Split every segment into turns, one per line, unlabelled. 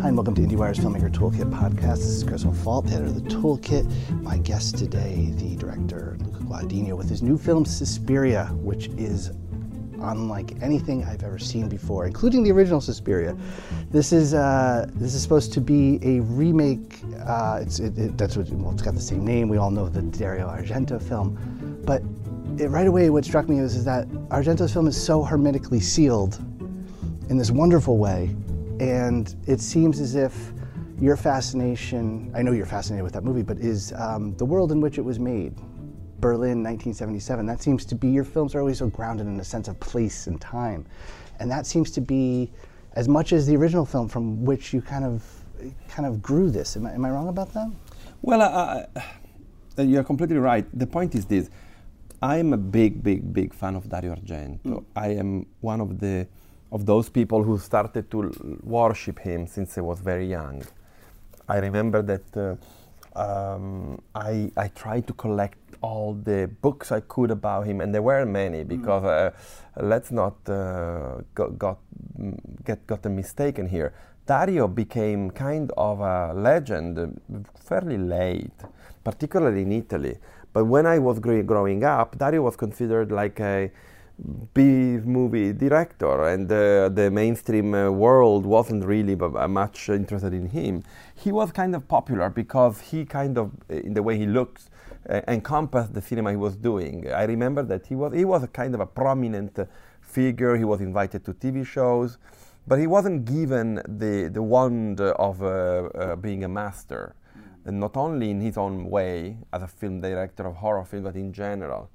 Hi, and welcome to IndieWire's Filmmaker Toolkit podcast. This is Chris O'Falt, editor of the Toolkit. My guest today, the director Luca Guadagnino, with his new film Suspiria, which is unlike anything I've ever seen before, including the original Suspiria. This is uh, this is supposed to be a remake. Uh, it's it, it, that's what well, it's got the same name. We all know the Dario Argento film, but it, right away, what struck me is, is that Argento's film is so hermetically sealed in this wonderful way and it seems as if your fascination, I know you're fascinated with that movie, but is um, the world in which it was made. Berlin, 1977. That seems to be, your films are always so grounded in a sense of place and time. And that seems to be as much as the original film from which you kind of kind of grew this. Am I, am I wrong about that?
Well, uh, uh, you're completely right. The point is this I am a big, big, big fan of Dario Argento. Mm. I am one of the of those people who started to worship him since I was very young. I remember that uh, um, I, I tried to collect all the books I could about him, and there were many mm. because uh, let's not uh, got, got, get gotten mistaken here. Dario became kind of a legend uh, fairly late, particularly in Italy. But when I was growing up, Dario was considered like a B movie director, and uh, the mainstream uh, world wasn't really b- uh, much interested in him. He was kind of popular because he kind of, uh, in the way he looks, uh, encompassed the cinema he was doing. I remember that he was he was a kind of a prominent figure. He was invited to TV shows, but he wasn't given the the wand of uh, being a master, and not only in his own way as a film director of horror film, but in general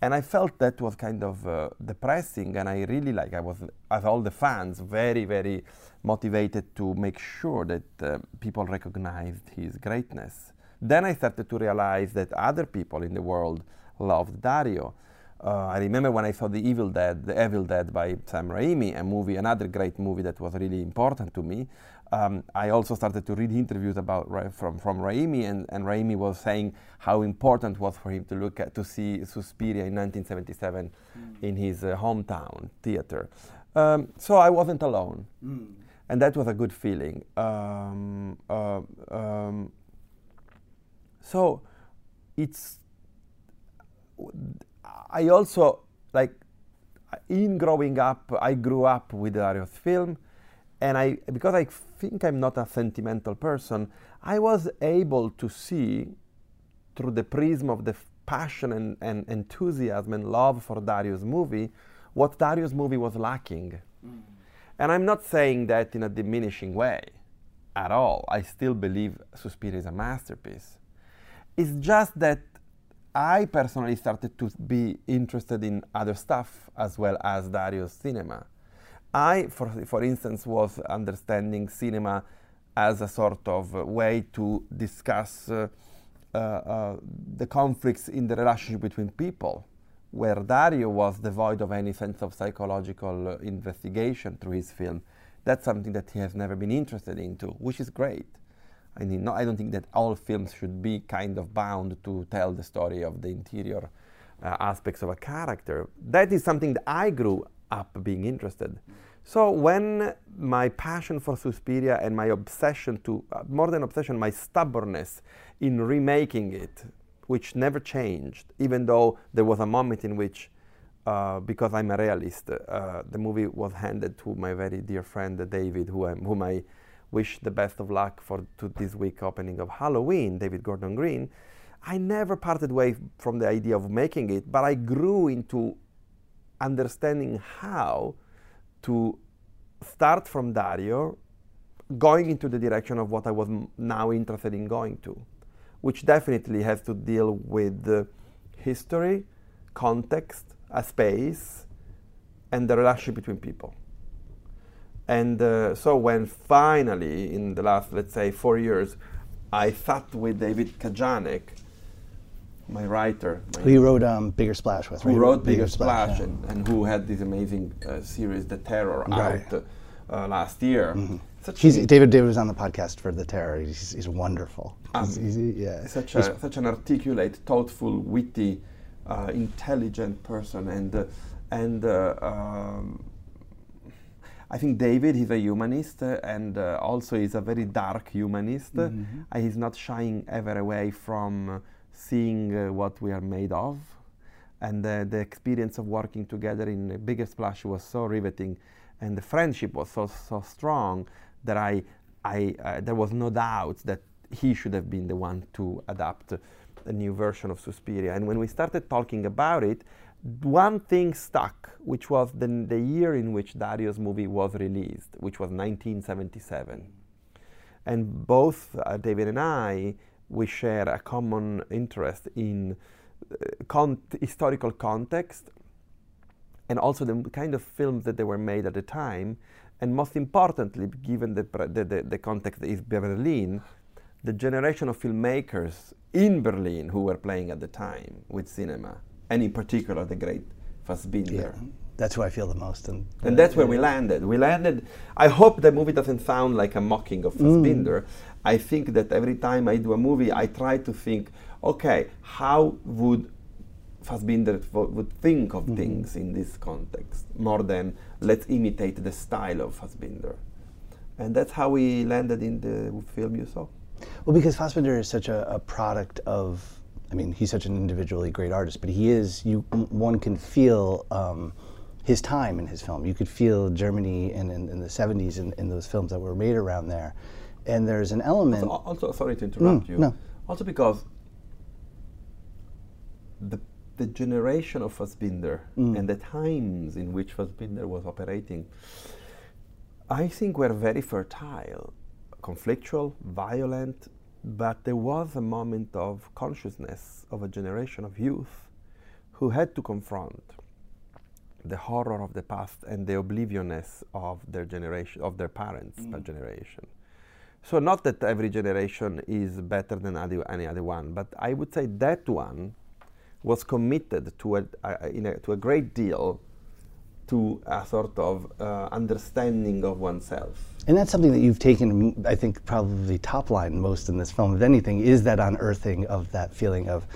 and I felt that was kind of uh, depressing, and I really like I was, as all the fans, very very motivated to make sure that uh, people recognized his greatness. Then I started to realize that other people in the world loved Dario. Uh, I remember when I saw The Evil Dead, The Evil Dead by Sam Raimi, a movie, another great movie that was really important to me um, I also started to read interviews about from from Raimi, and, and Raimi was saying how important was for him to look at to see Suspiria in 1977 mm. in his uh, hometown theater. Um, so I wasn't alone, mm. and that was a good feeling. Um, uh, um, so it's I also like in growing up, I grew up with Dario's film and I, because I think I'm not a sentimental person, I was able to see through the prism of the passion and, and enthusiasm and love for Dario's movie what Dario's movie was lacking. Mm. And I'm not saying that in a diminishing way at all. I still believe Suspiria is a masterpiece. It's just that I personally started to be interested in other stuff as well as Dario's cinema. I, for, for instance, was understanding cinema as a sort of way to discuss uh, uh, uh, the conflicts in the relationship between people, where Dario was devoid of any sense of psychological uh, investigation through his film. That's something that he has never been interested into, which is great. I mean, no, I don't think that all films should be kind of bound to tell the story of the interior uh, aspects of a character. That is something that I grew up being interested. So when my passion for Suspiria and my obsession to, uh, more than obsession, my stubbornness in remaking it, which never changed, even though there was a moment in which, uh, because I'm a realist, uh, the movie was handed to my very dear friend David, who I, whom I wish the best of luck for to this week opening of Halloween, David Gordon Green. I never parted way from the idea of making it, but I grew into understanding how to start from Dario, going into the direction of what I was now interested in going to, which definitely has to deal with uh, history, context, a space, and the relationship between people. And uh, so when finally, in the last, let's say, four years, I sat with David Kajganich, my writer. My
who you wrote um, Bigger Splash with,
Who wrote Bigger, Bigger Splash, Splash yeah. and, and, who had this amazing uh, series, The Terror, right. out uh, last year. Mm-hmm.
He's, David David was on the podcast for The Terror. He's, he's wonderful. Um,
he's, he's, yeah. Such, he's a, such an articulate, thoughtful, witty, uh, intelligent person. And, uh, and uh, um, I think David is a humanist uh, and uh, also is a very dark humanist. Mm-hmm. Uh, he's not shying ever away from uh, seeing uh, what we are made of. And the experience of working together in Bigger Splash was so riveting, and the friendship was so so strong that I, I uh, there was no doubt that he should have been the one to adapt a new version of Suspiria. And when we started talking about it, one thing stuck, which was the, the year in which Dario's movie was released, which was 1977. And both uh, David and I, we share a common interest in uh, con- historical context and also the kind of films that they were made at the time. And most importantly, given the, the, the, the context is Berlin, the generation of filmmakers in Berlin who were playing at the time with cinema and in particular the great Fassbinder. Yeah,
that's where I feel the most.
And, and that's where we landed. We landed. I hope the movie doesn't sound like a mocking of Fassbinder. Mm. I think that every time I do a movie, I try to think, okay, how would Fassbinder would think of mm-hmm. things in this context, more than let's imitate the style of Fassbinder. And that's how we landed in the film you saw.
Well, because Fassbinder is such a, a product of I mean, he's such an individually great artist, but he is. You one can feel um, his time in his film. You could feel Germany in, in, in the '70s in, in, those films that were made around there. And there's an element.
Also, also sorry to interrupt mm, you.
No.
Also because the the generation of Fassbinder mm. and the times in which Fassbinder was operating, I think were very fertile, conflictual, violent, but there was a moment of consciousness of a generation of youth who had to confront the horror of the past and the obliviousness of their generation, of their parents' mm. generation. So, not that every generation is better than any other one, but I would say that one was committed to a, a, to a great deal to a sort of uh, understanding of oneself.
And that's something that you've taken, I think, probably top line most in this film, if anything, is that unearthing of that feeling of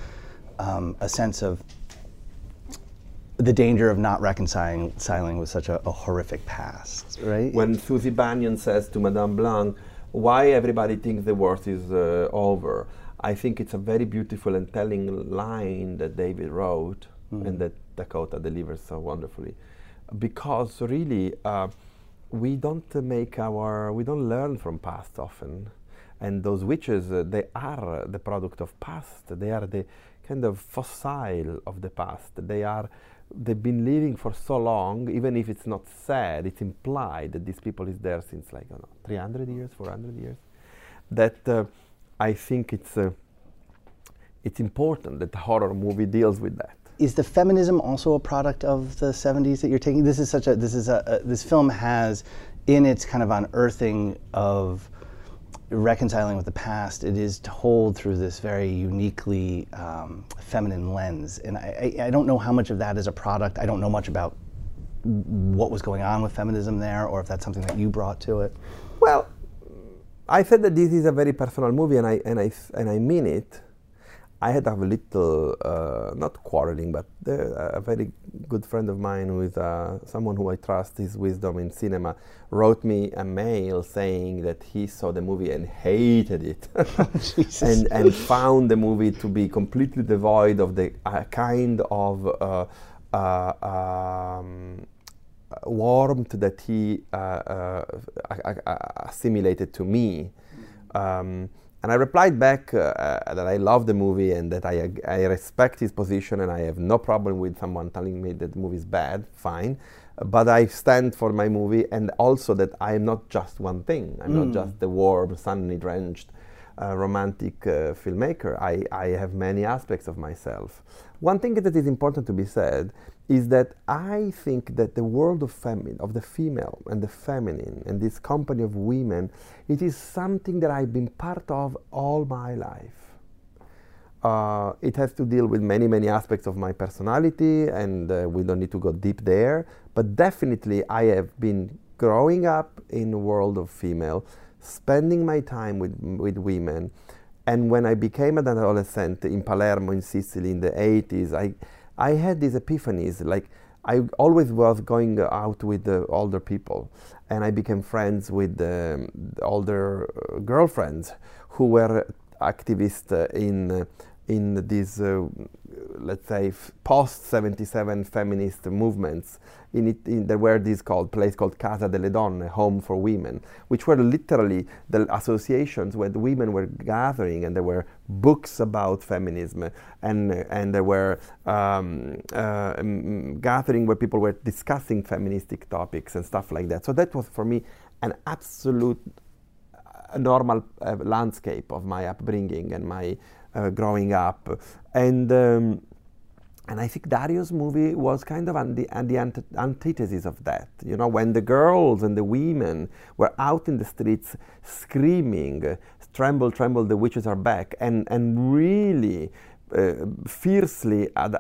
um, a sense of the danger of not reconciling with such a, a, horrific past, right?
When Susie Bannion says to Madame Blanc, why everybody thinks the worst is uh, over, I think it's a very beautiful and telling line that David wrote mm-hmm. and that Dakota delivers so wonderfully because really uh, we don't make our we don't learn from past often and those witches uh, they are the product of past they are the kind of fossil of the past they are they've been living for so long even if it's not said it's implied that these people is there since like I don't know, 300 years 400 years that uh, i think it's uh, it's important that the horror movie deals with that
is the feminism also a product of the 70s that you're taking? This is such a this is a, a this film has in its kind of unearthing of reconciling with the past, it is told through this very uniquely um, feminine lens. And I, I, don't know how much of that is a product. I don't know much about what was going on with feminism there, or if that's something that you brought to it.
Well, I said that this is a very personal movie, and I and I and I mean it. I had a little, uh, not quarreling, but a very good friend of mine who is uh, someone who I trust his wisdom in cinema wrote me a mail saying that he saw the movie and hated it and, and found the movie to be completely devoid of the uh, kind of uh, uh, um, warmth that he uh, assimilated to me. Um, and I replied back uh, uh, that I love the movie and that I, I respect his position and I have no problem with someone telling me that the movie is bad, fine. But I stand for my movie and also that I am not just one thing. I'm mm. not just the warm, sunny, drenched, uh, romantic uh, filmmaker. I, I have many aspects of myself. One thing that is important to be said is that I think that the world of of the female and the feminine, and this company of women, it is something that I've been part of all my life. Uh, it has to deal with many, many aspects of my personality, and uh, we don't need to go deep there. But definitely, I have been growing up in a world of female, spending my time with, with women. And when I became an adolescent in Palermo, in Sicily, in the 80s, I, I had these epiphanies like I always was going out with the older people, and I became friends with the older uh, girlfriends who were activists uh, in in these, uh, let's say, post 77 feminist movements. In it, in, there were these called place called Casa delle Donne, Home for Women, which were literally the associations where the women were gathering, and there were books about feminism, and and there were um, uh, gathering where people were discussing feministic topics and stuff like that. So that was for me an absolute uh, normal uh, landscape of my upbringing and my growing up. And um, and I think Dario's movie was kind of on the, on the ant- antithesis of that. You know, when the girls and the women were out in the streets screaming, "Tremble, tremble! The witches are back!" and and really uh, fiercely ad-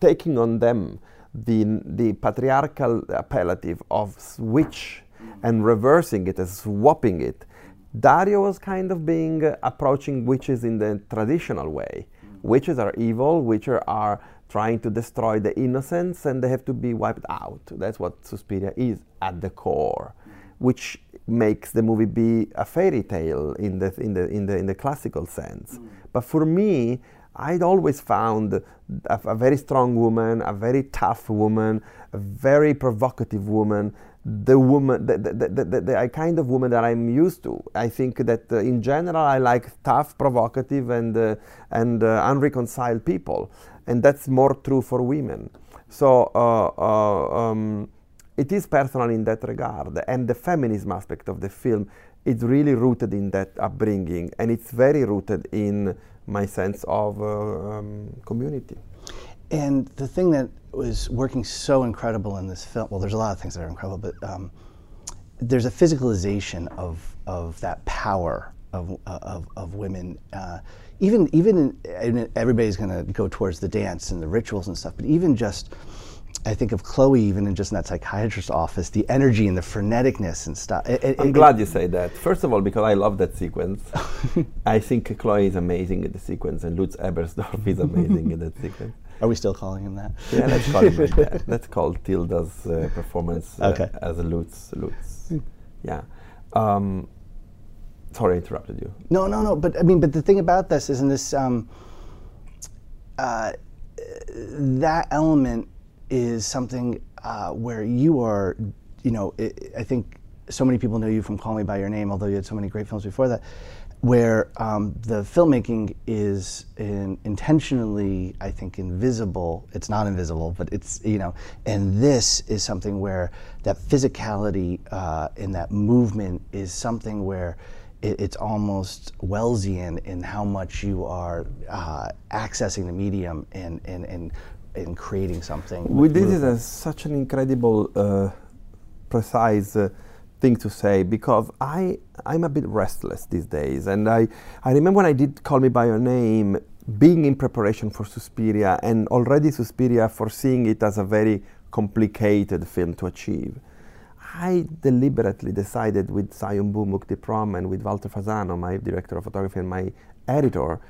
taking on them the the patriarchal appellative of witch and reversing it as swapping it Dario was kind of being uh, approaching witches in the traditional way. Mm. Witches are evil, witches are trying to destroy the innocents and they have to be wiped out. That's what Suspiria is at the core, which makes the movie be a fairy tale in the, in the, in the, in the classical sense. Mm. But for me, I'd always found a, a, very strong woman, a very tough woman, a very provocative woman the woman, the, the, the, the, kind of woman that I'm used to. I think that uh, in general I like tough, provocative, and uh, and uh, unreconciled people, and that's more true for women. So um, it is personal in that regard, and the feminism aspect of the film is really rooted in that upbringing, and it's very rooted in my sense of uh, um, community.
And the thing that was working so incredible in this film, well, there's a lot of things that are incredible, but um, there's a physicalization of, of that power of, of, of women. Uh, even even in, everybody's going to go towards the dance and the rituals and stuff, but even just I think of Chloe, even in just in that psychiatrist's office, the energy and the freneticness and stuff.
It, it, I'm it, glad you say that. First of all, because I love that sequence. I think Chloe is amazing in the sequence, and Lutz Ebersdorf is amazing in that sequence.
Are we still calling him that?
Yeah, let's call him like that. Let's call Tilda's uh, performance uh, okay. as a Lutz. Lutz. Yeah. Um, sorry, I interrupted you.
No, no, no. But I mean, but the thing about this is, in this, um, uh, that element is something uh, where you are, you know, it, I think so many people know you from Call Me by Your Name, although you had so many great films before that, where um, the filmmaking is in, intentionally, I think, invisible. It's not invisible, but it's you know, and this is something where that physicality uh, and that movement is something where it, it's almost Wellesian in how much you are uh, accessing the medium and and and in creating something.
We did it as such an incredible, uh, precise uh, thing to say because I I'm a bit restless these days, and I I remember when I did Call Me by Your Name, being in preparation for Suspiria, and already Suspiria foreseeing it as a very complicated film to achieve. I deliberately decided with Sayombhu Mukdeeprom and with Walter Fasano, my director of photography and my editor,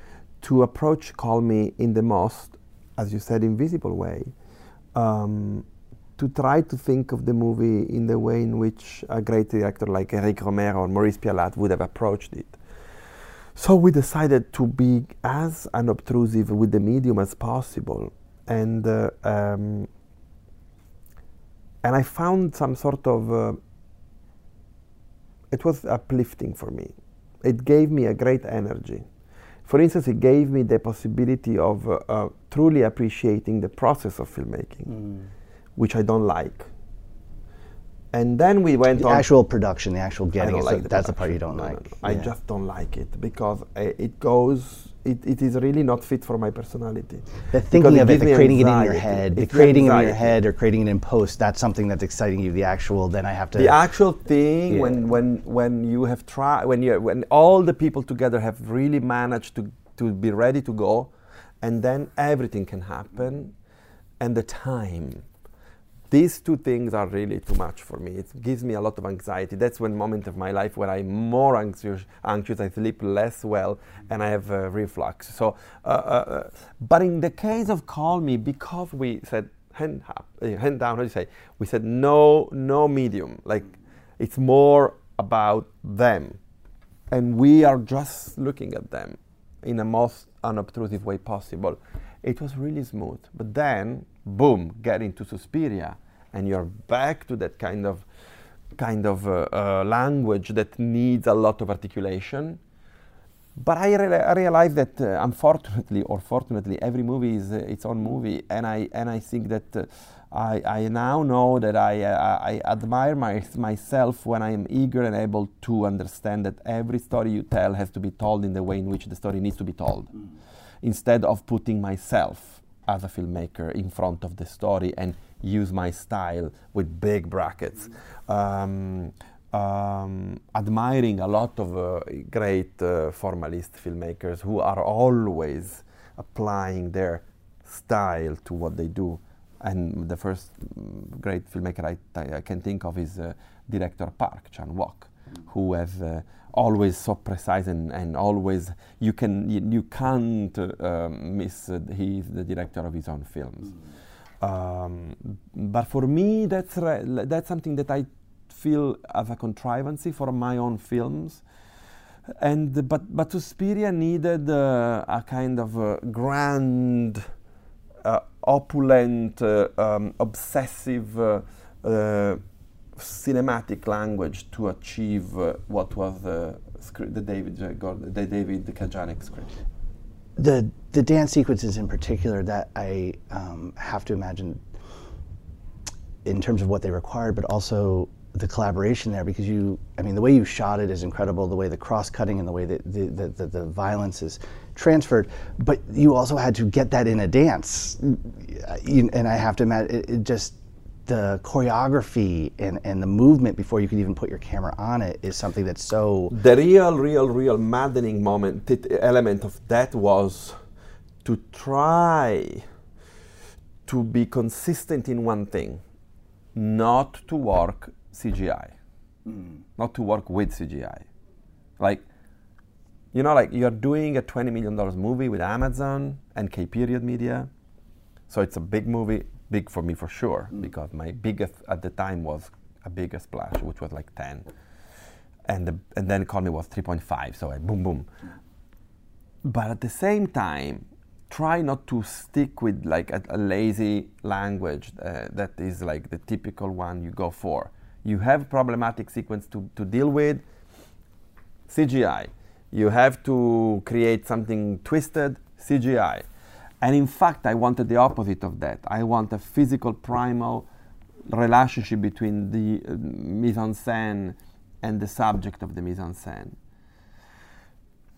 to approach Call Me in the most as you said, invisible way, um, to try to think of the movie in the way in which a great director like Eric Rohmer or Maurice Pialat would have approached it. So we decided to be as unobtrusive with the medium as possible, and uh, um, and I found some sort of uh, it was uplifting for me. It gave me a great energy for instance, it gave me the possibility of uh, uh, truly appreciating the process of filmmaking, mm. Which I don't like. And then we went
the
on.
The actual production, the actual getting it. Like so that's the part you don't no, like. No,
no. Yeah. I just don't like it because uh, it goes it, it is really not fit for my personality.
The thinking of it, the creating anxiety. it in your head, the creating it in your head or creating it in post, that's something that's exciting you. The actual, then I have to.
The actual thing yeah. when when when you have tried when you when all the people together have really managed to to be ready to go, and then everything can happen, and the time these two things are really too much for me. It gives me a lot of anxiety. That's one moment of my life where I'm more anxious. anxious I sleep less well, and I have uh, reflux. So, uh, uh, but in the case of Call Me, because we said hand up, uh, hand down, how do you say? We said no, no medium. Like it's more about them, and we are just looking at them in the most unobtrusive way possible. It was really smooth. But then, boom, get into Suspiria, and you're back to that kind of kind of uh, uh, language that needs a lot of articulation. But I, re- I realize that uh, unfortunately or fortunately, every movie is uh, its own movie, and I and I think that uh, I, I now know that I, uh, I admire my, myself when I am eager and able to understand that every story you tell has to be told in the way in which the story needs to be told, mm. instead of putting myself as a filmmaker in front of the story and use my style with big brackets. Um, um, admiring a lot of uh, great uh, formalist filmmakers who are always applying their style to what they do and the first mm, great filmmaker I, I can think of is uh, director Park Chan Wook, who has uh, always so precise and, and always you can you, you can't uh, miss. Uh, he is the director of his own films. Um, but for me, that's that's something that I feel as a contrivancy for my own films. And but but Suspiria needed uh, a kind of a grand uh, opulent, uh, um, obsessive uh, cinematic language to achieve what was the, David the David Kajganich script.
The the dance sequences in particular that I um, have to imagine in terms of what they required, but also the collaboration there because you i mean the way you shot it is incredible the way the cross cutting and the way that the, the, the, the, violence is transferred but you also had to get that in a dance. And i have to imagine it, it just the choreography and, and the movement before you could even put your camera on it is something that's so
the real real real maddening moment element of that was to try to be consistent in one thing not to work CGI, mm. not to work with CGI. Like, you know, like you're doing a $20 million movie with Amazon and K Period Media. So it's a big movie, big for me for sure, mm. because my biggest at the time was a bigger splash, which was like 10. And, the, and then Call Me was 3.5, so I boom, boom. But at the same time, try not to stick with like a, a lazy language uh, that is like the typical one you go for you have problematic sequence to, to deal with, CGI. You have to create something twisted, CGI. And in fact, I wanted the opposite of that. I want a physical, primal relationship between the uh, mise en scène and the subject of the mise en scène.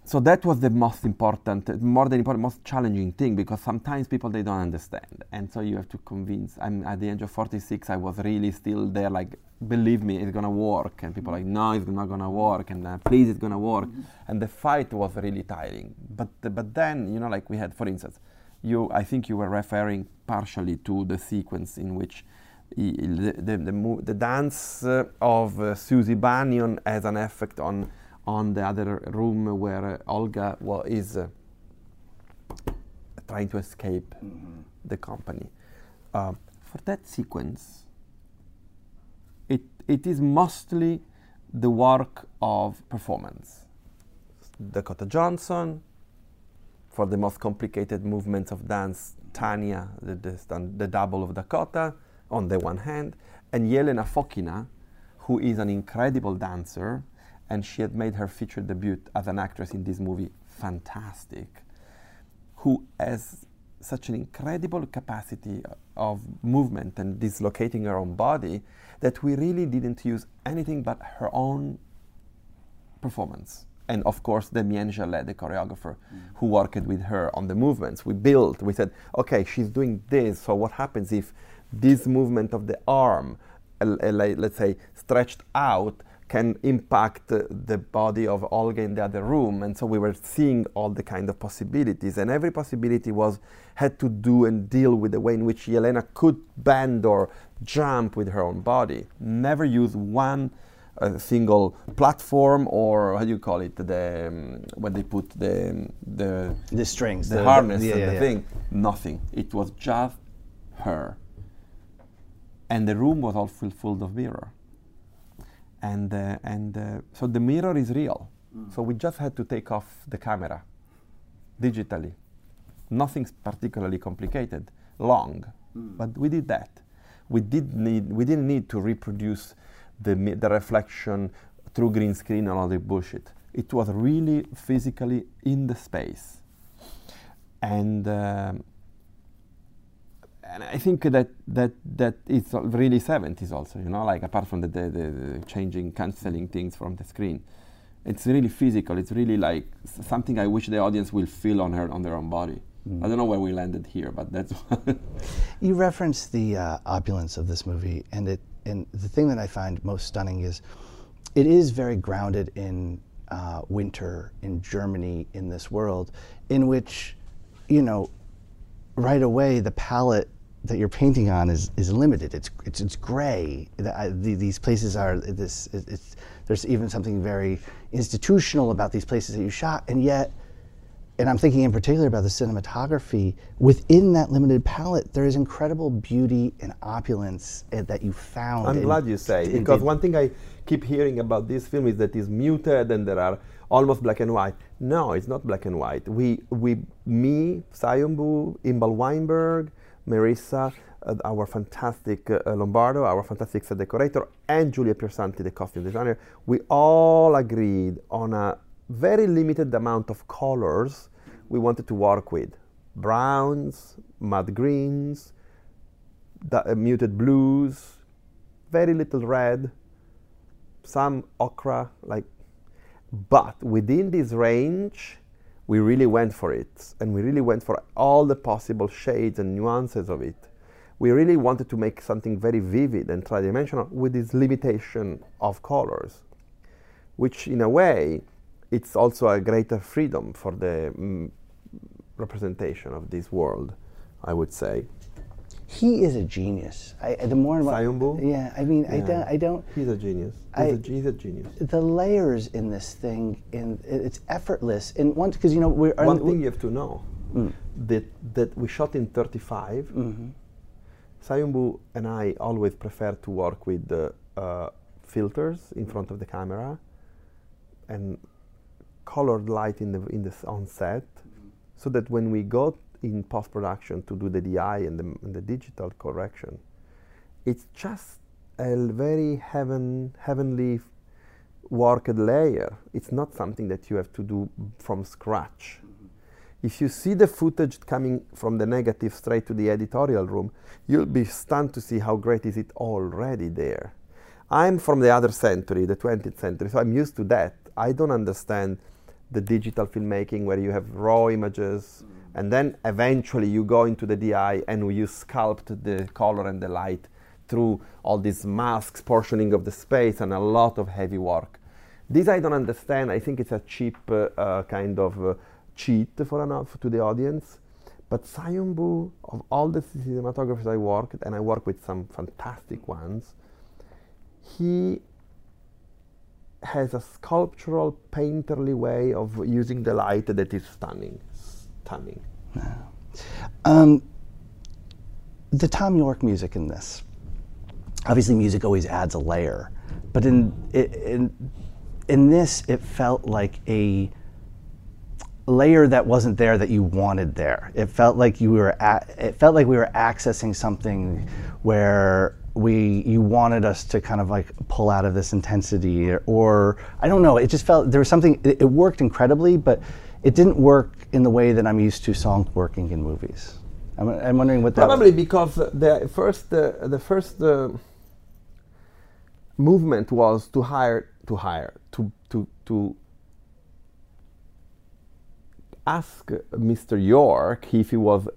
So that was the most important, more than important, most challenging thing because sometimes people they don't understand, and so you have to convince. I'm at the age of 46. I was really still there, like believe me, it's gonna work, and people are like, no, it's not gonna work, and uh, please, it's gonna work, mm-hmm. and the fight was really tiring. But but then you know, like we had, for instance, you I think you were referring partially to the sequence in which. the, the, the, the dance uh, of uh, Susie Bannion has an effect on on the other room where uh, Olga well, is uh, trying to escape mm-hmm. the company. Uh, for that sequence, it, it is mostly the work of performance. Dakota Johnson, for the most complicated movements of dance, Tanya, the, the, the double of Dakota, on the one hand, and Yelena Fokina, who is an incredible dancer and she had made her feature debut as an actress in this movie fantastic, who has such an incredible capacity of movement and dislocating her own body that we really didn't use anything but her own performance. And of course, Damien Jalet, the choreographer, mm. who worked with her on the movements. We built, we said, okay, she's doing this, so what happens if this movement of the arm, uh, uh, let's say, stretched out, can impact uh, the body of Olga in the other room. And so we were seeing all the kind of possibilities, and every possibility was had to do and deal with the way in which Yelena could bend or jump with her own body. Never use one uh, single platform or how do you call it the um, when they put the the
The strings,
the,
the-
harness
the- yeah,
and the
yeah,
thing. Nothing. It was just her. And the room was all full, full of mirror. And, uh, and uh, so the mirror is real. So we just had to take off the camera digitally. Nothing's particularly complicated, long, but we did that. We, did need, we didn't need to reproduce the, the reflection through green screen and all the bullshit. It was really physically in the space. And um, and I think that that that al- really 70s also, you know, like apart from the, the, the, changing, canceling things from the screen, it's really physical. It's really like s- something I wish the audience will feel on her on their own body. I don't know where we landed here, but that's
You referenced the uh, opulence of this movie, and it and the thing that I find most stunning is it is very grounded in uh, winter in Germany in this world, in which you know right away the palette that you're painting on is, is limited. It's it's, it's gray. The, I, the, these places are this. It, it's there's even something very institutional about these places that you shot, and yet and I'm thinking in particular about the cinematography. Within that limited palette, there is incredible beauty and opulence uh, that you found.
I'm glad you say
in-
because
in-
one thing I keep hearing about this film is that it's muted and there are almost black and white. No, it's not black and white. We, we, me, Sayombhu, Inbal Weinberg, Marissa, uh, our fantastic uh, Lombardo, our fantastic set decorator, and Julia Piersanti, the costume designer, we all agreed on a very limited amount of colors we wanted to work with. Browns, mud greens, uh, muted blues, very little red, some ochre, like. But within this range, we really went for it, and we really went for all the possible shades and nuances of it. We really wanted to make something very vivid and tridimensional with this limitation of colors, which, in a way, it's also a greater freedom for the mm, representation of this world, I would say.
he is a genius. I, the more
Sayombhu?
yeah. I mean, I don't. I don't.
He's a genius. He's, a, he's a genius.
The layers in this thing, in it's effortless. And one, because you know, we're
One thing you have to know
Mm.
that that we shot in 35.
Mhm.
Sayombhu and I always prefer to work with uh, uh, filters in front of the camera and colored light in the in the s- on set, mm-hmm. so that when we go in post production to do the DI and the, and the digital correction, it's just a very heaven heavenly worked layer. It's not something that you have to do from scratch. Mm-hmm. If you see the footage coming from the negative straight to the editorial room, you'll be stunned to see how great is it already there. I'm from the other century, the 20th century, so I'm used to that. I don't understand the digital filmmaking where you have raw images and then eventually you go into the DI and you sculpt the color and the light through all these masks, portioning of the space, and a lot of heavy work. This I don't understand. I think it's a cheap uh, uh, kind of uh, cheat for an, to the audience. But Sayombhu, of all the cinematographers I worked, and I work with some fantastic ones, he has a sculptural, painterly way of using the light that is stunning. Stunning.
Um, the Thom Yorke music in this. Obviously, music always adds a layer, but in in in this, it felt like a layer that wasn't there that you wanted there. It felt like you were at, it felt like we were accessing something where we you wanted us to kind of like pull out of this intensity or, or I don't know. It just felt there was something. It, it worked incredibly, but it didn't work in the way that I'm used to songs working in movies. I'm, I'm wondering what that
Probably because the first, uh, the first uh, movement was to hire, to hire, to to to ask Mr. Yorke if he was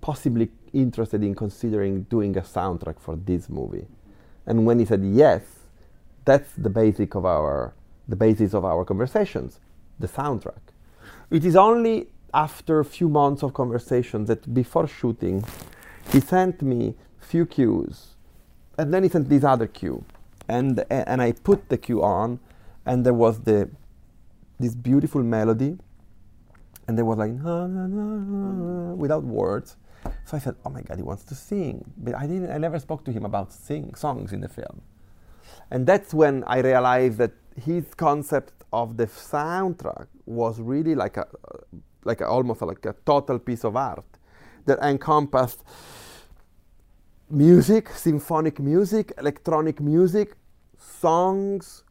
possibly interested in considering doing a soundtrack for this movie, and when he said yes, that's the basic of our the basis of our conversations, the soundtrack. It is only after a few months of conversation that before shooting, he sent me few cues, and then he sent this other cue, and and I put the cue on, and there was the this beautiful melody, and there was like without words. So I said, "Oh my God, he wants to sing," but I didn't. I never spoke to him about sing songs in the film, and that's when I realized that his concept of the soundtrack was really like a like a, almost like a total piece of art that encompassed music, symphonic music, electronic music, songs,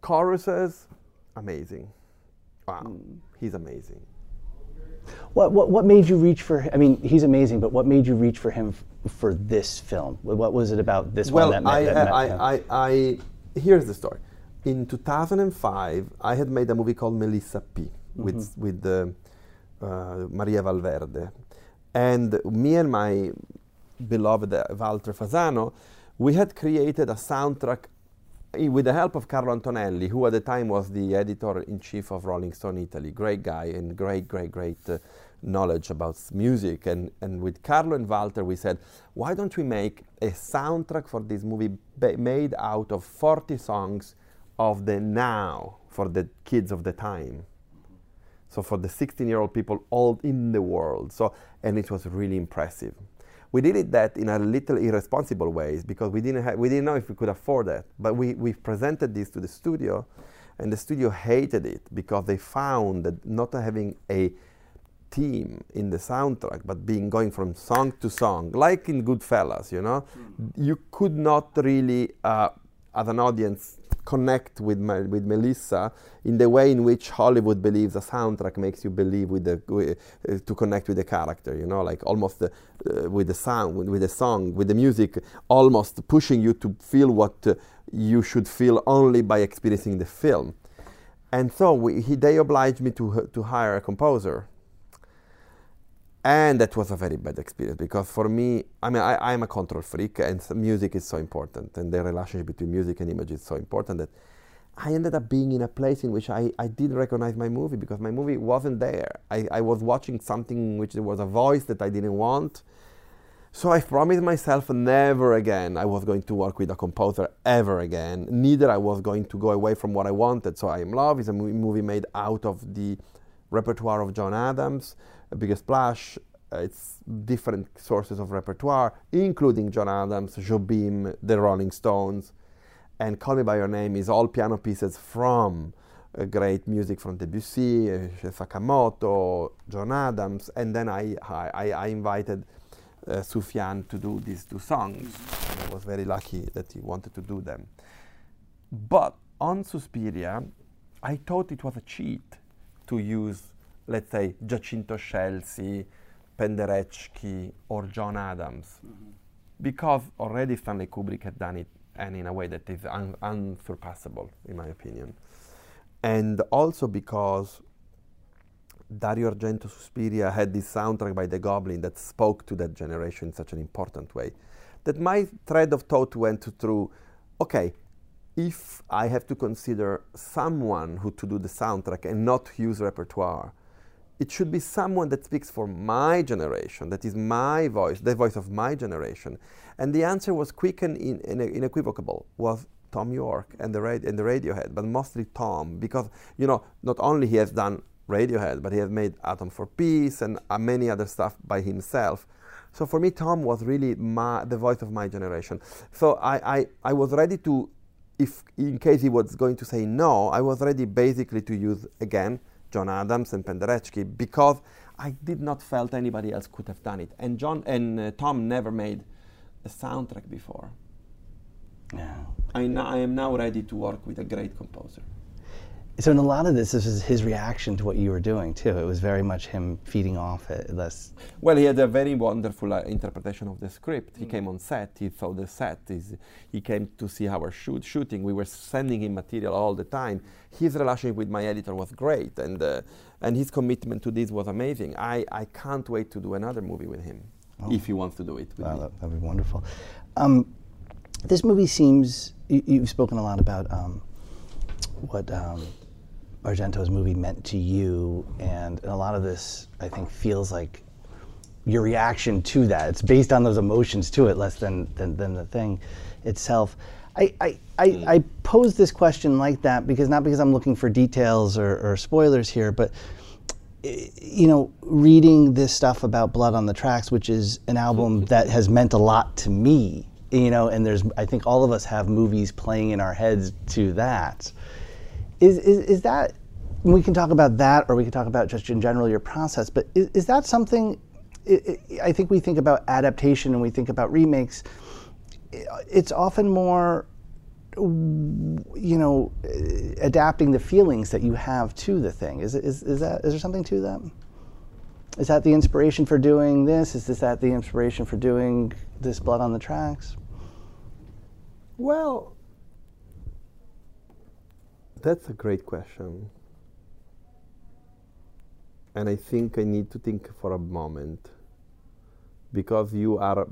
choruses. Amazing. Wow, mm. he's amazing.
What, what, what made you reach for? I mean, he's amazing, but what made you reach for him f- for this film? What was it about this
well,
one
that, I, that I, I, I, I, here's the story. In 2005, I had made a movie called Melissa P. Mm-hmm. with with uh, uh, Maria Valverde, and me and my beloved Walter Fasano, we had created a soundtrack with the help of Carlo Antonelli, who at the time was the editor in chief of Rolling Stone Italy, great guy and great, great, great uh, knowledge about music. And, and with Carlo and Walter, we said, why don't we make a soundtrack for this movie made out of 40 songs of the now for the kids of the time? So for the 16 year old people all in the world. So, and it was really impressive. We did it that in a little irresponsible ways because we didn't, ha- we didn't know if we could afford that. But we, we presented this to the studio, and the studio hated it because they found that not having a team in the soundtrack, but being going from song to song, like in Goodfellas, you know, mm-hmm. you could not really, uh, as an audience, connect with with Melissa in the way in which Hollywood believes a soundtrack makes you believe with the uh, to connect with the character. You know, like almost uh, with the sound, with, with, the song, with the music, almost pushing you to feel what uh, you should feel only by experiencing the film. And so we, he, they obliged me to to hire a composer and that was a very bad experience because for me i mean I, am a control freak and music is so important and the relationship between music and image is so important that i ended up being in a place in which i, I didn't recognize my movie because my movie wasn't there. I, I was watching something which there was a voice that i didn't want. So i promised myself never again i was going to work with a composer ever again. Neither i was going to go away from what i wanted. So i am love is a movie made out of the repertoire of john adams Big Splash. Uh, it's different sources of repertoire, including John Adams, Jobim, the Rolling Stones, and Call Me by Your Name is all piano pieces from uh, great music from Debussy, uh, Sakamoto, John Adams, and then I, I, I invited uh, Sufjan to do these two songs. I was very lucky that he wanted to do them. But on Suspiria, I thought it was a cheat to use let's say, Giacinto Scelsi, Penderecki, or John Adams, mm-hmm. because already Stanley Kubrick had done it and in a way that is un- unsurpassable, in my opinion. And also because Dario Argento Suspiria had this soundtrack by The Goblin that spoke to that generation in such an important way that my thread of thought went through okay, if I have to consider someone who to do the soundtrack and not use repertoire, it should be someone that speaks for my generation, that is my voice, the voice of my generation. And the answer was quick and in, in, inequivocal, was Thom Yorke and the, and the Radiohead, but mostly Thom, because, you know, not only he has done Radiohead, but he has made Atom for Peace and uh, many other stuff by himself. So for me, Thom was really my, the voice of my generation. So I, I, I was ready to, if in case he was going to say no, I was ready basically to use again John Adams and Penderecki because I did not felt anybody else could have done it. And John and uh, Thom never made a soundtrack before.
Yeah.
I, I am now ready to work with a great composer.
So in a lot of this, this is his reaction to what you were doing too. It was very much him feeding off it. Less.
Well, he had a very wonderful uh, interpretation of the script. He mm. came on set. He saw the set. He's, he came to see our shoot shooting. We were sending him material all the time. His relationship with my editor was great, and uh, and his commitment to this was amazing. I, I can't wait to do another movie with him, oh. if he wants to do it.
wow, that, would be wonderful. Um, this movie seems you, have spoken a lot about um, what um, Argento's movie meant to you, and a lot of this I think feels like your reaction to that. It's based on those emotions to it, less than than, than the thing itself. I, I, I. I pose this question like that because not because I'm looking for details or, or spoilers here, but eh, you know, reading this stuff about Blood on the Tracks, which is an album that has meant a lot to me, you know, and there's, I think all of us have movies playing in our heads to that. Is, is, is that, we can talk about that or we can talk about just in general your process, but is, is that something, I think we think about adaptation and we think about remakes, it's often more you know, adapting the feelings that you have to the thing. Is, is, is, that, is there something to that? Is that the inspiration for doing this? Is this that the inspiration for doing this Blood on the Tracks?
Well, that's a great question. And I think I need to think for a moment because you are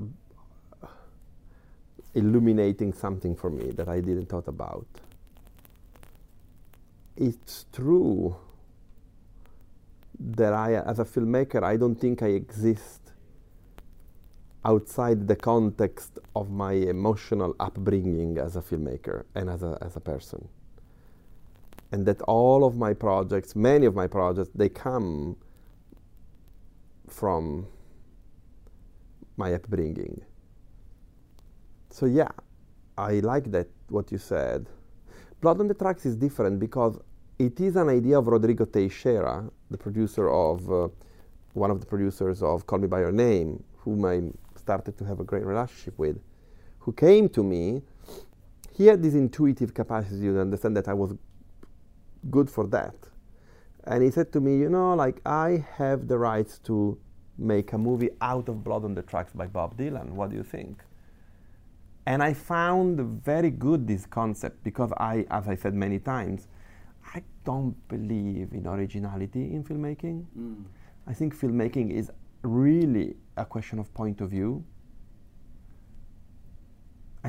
illuminating something for me that I didn't thought about. It's true that I, as a filmmaker, I don't think I exist outside the context of my emotional upbringing as a filmmaker and as a, as a person. And that all of my projects, many of my projects, they come from my upbringing. So yeah, I like that what you said. Blood on the Tracks is different because it is an idea of Rodrigo Teixeira, the producer of uh, one of the producers of Call Me by Your Name, whom I started to have a great relationship with, who came to me. He had this intuitive capacity to understand that I was good for that. And he said to me, You know, like, I have the rights to make a movie out of Blood on the Tracks by Bob Dylan. What do you think? And I found very good this concept because I, as I said many times, I don't believe in originality in filmmaking. Mm. I think filmmaking is really a question of point of view.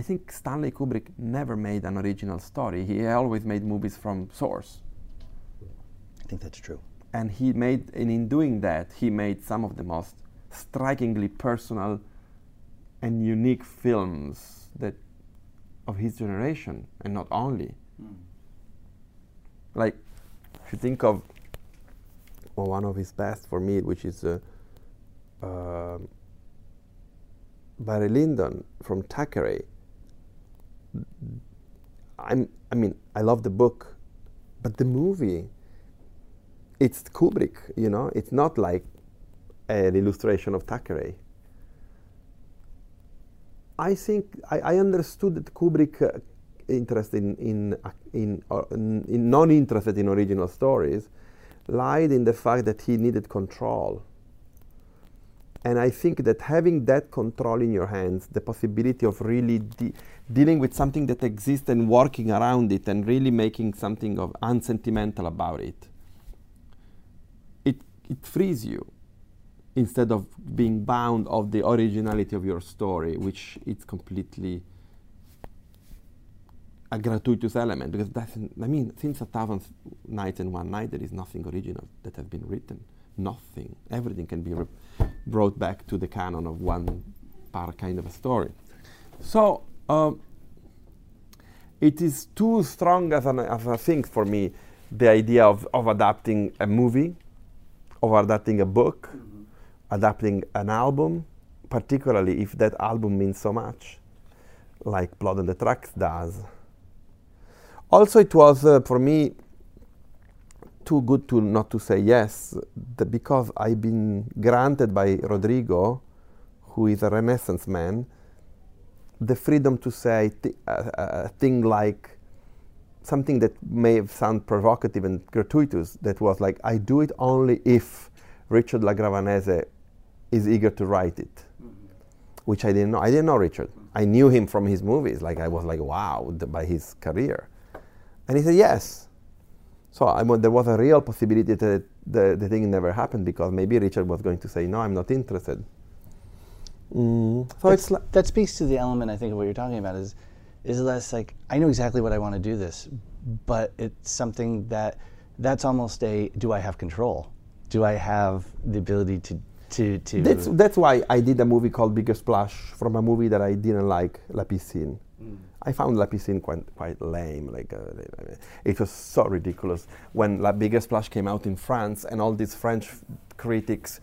I think Stanley Kubrick never made an original story. He always made movies from source.
I think that's true.
And he made, and in doing that, he made some of the most strikingly personal and unique films that of his generation and not only. Mm. Like, if you think of well, one of his best for me, which is uh, uh, Barry Lyndon from Thackeray. I'm, I mean, I love the book, but the movie, it's Kubrick, you know, it's not like an illustration of Thackeray. I think I, I understood that Kubrick uh, interest in in uh, in, uh, in non-interested in original stories lied in the fact that he needed control. And I think that having that control in your hands, the possibility of really de- dealing with something that exists and working around it and really making something of unsentimental about it, it, it frees you instead of being bound of the originality of your story, which it's completely a gratuitous element. Because that's I mean since a thousand nights and one night there is nothing original that has been written nothing. Everything can be brought back to the canon of one part kind of a story. So uh, it is too strong as, an, as a thing for me the idea of, of adapting a movie of adapting a book mm-hmm. adapting an album, particularly if that album means so much, like Blood on the Tracks does. Also, it was uh, for me too good to not to say yes, because I've been granted by Rodrigo, who is a Renaissance man, the freedom to say th- a thing like something that may sound provocative and gratuitous. That was like, I do it only if Richard LaGravanese is eager to write it, mm-hmm. which I didn't know. I didn't know Richard. I knew him from his movies. Like I was like, wow, by his career. And he said yes. So I mean, there was a real possibility that the, the thing never happened because maybe Richard was going to say, no, I'm not interested.
Mm. So it's that speaks to the element I think of what you're talking about is is less like I know exactly what I want to do this, but it's something that that's almost a do I have control? Do I have the ability to to to
That's that's why I did a movie called Bigger Splash from a movie that I didn't like, La Piscine. I found La Piscine quite quite lame. Like uh, it was so ridiculous when La Bigger Splash came out in France, and all these French critics,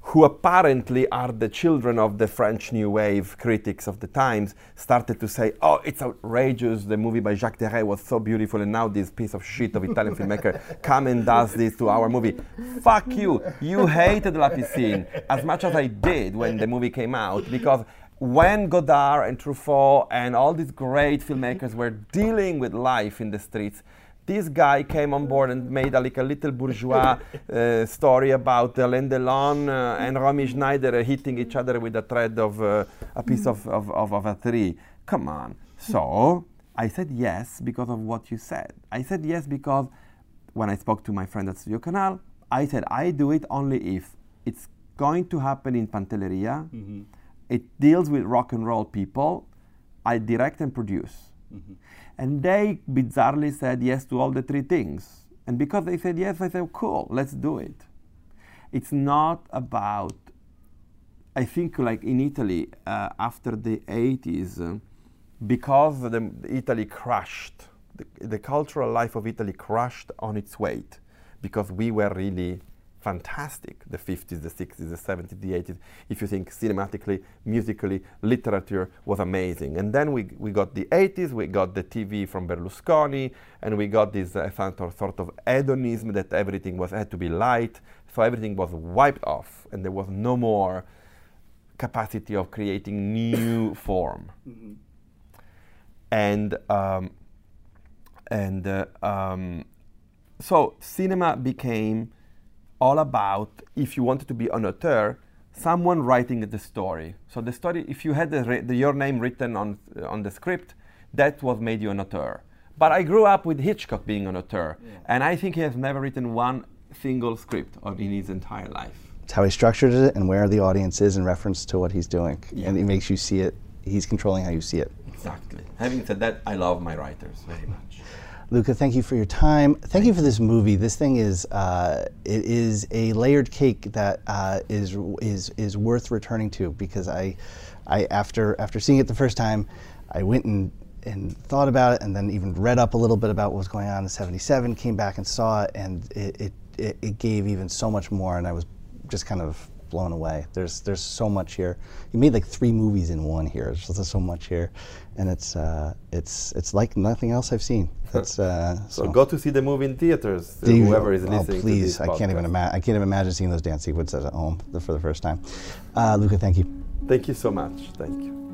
who apparently are the children of the French New Wave critics of the times, started to say, "Oh, it's outrageous! The movie by Jacques Deray was so beautiful, and now this piece of shit of Italian filmmaker come and does this to our movie." Fuck you! You hated La Piscine as much as I did when the movie came out because when Godard and Truffaut and all these great filmmakers were dealing with life in the streets, this guy came on board and made a, like a little bourgeois uh, story about Alain Delon uh, and Romy Schneider hitting each other with a thread of uh, a piece of, of, of, of a tree. Come on. So I said yes because of what you said. I said yes because when I spoke to my friend at Studio Canal, I said I do it only if it's going to happen in Pantelleria. It deals with rock and roll people. I direct and produce. And they bizarrely said yes to all the three things. And because they said yes, I said, cool, let's do it. It's not about, I think, like in Italy, uh, after the 80s, uh, because the, Italy crashed, the, the cultural life of Italy crashed on its weight because we were really fantastic the 50s, the 60s, the 70s, the 80s. If you think cinematically, musically, literature was amazing. And then we, we got the 80s, we got the TV from Berlusconi, and we got this uh, sort of- hedonism that everything was had to be light. So everything was wiped off, and there was no more capacity of creating new form. And um, and uh, um, so cinema became all about if you wanted to be an author, someone writing the story. So the story, if you had the, the, your name written on on the script, that was made you an author. But I grew up with Hitchcock being an author, and I think he has never written one single script of- in his entire life.
It's how he structured it and where the audience is in reference to what he's doing,
Yeah.
and it makes you see it. He's controlling how you see it.
Exactly. Having said that, I love my writers very much.
Luca, thank you for your time. Thank you for this movie. This thing is uh, it is a layered cake that uh, is is is worth returning to because I, I after after seeing it the first time, I went and and thought about it and then even read up a little bit about what was going on in '77. Came back and saw it and it, it, it gave even so much more and I was just kind of blown away. There's there's so much here. You made like three movies in one here. There's just so much here, and it's uh, it's it's like nothing else I've seen. That's uh,
So, go to see the movie in theaters.
you-
whoever is
oh,
listening
please,
to this
I can't even imagine. I can't even imagine seeing those dance sequences at home for the first time. Uh, Luca, thank you.
Thank you so much. Thank you.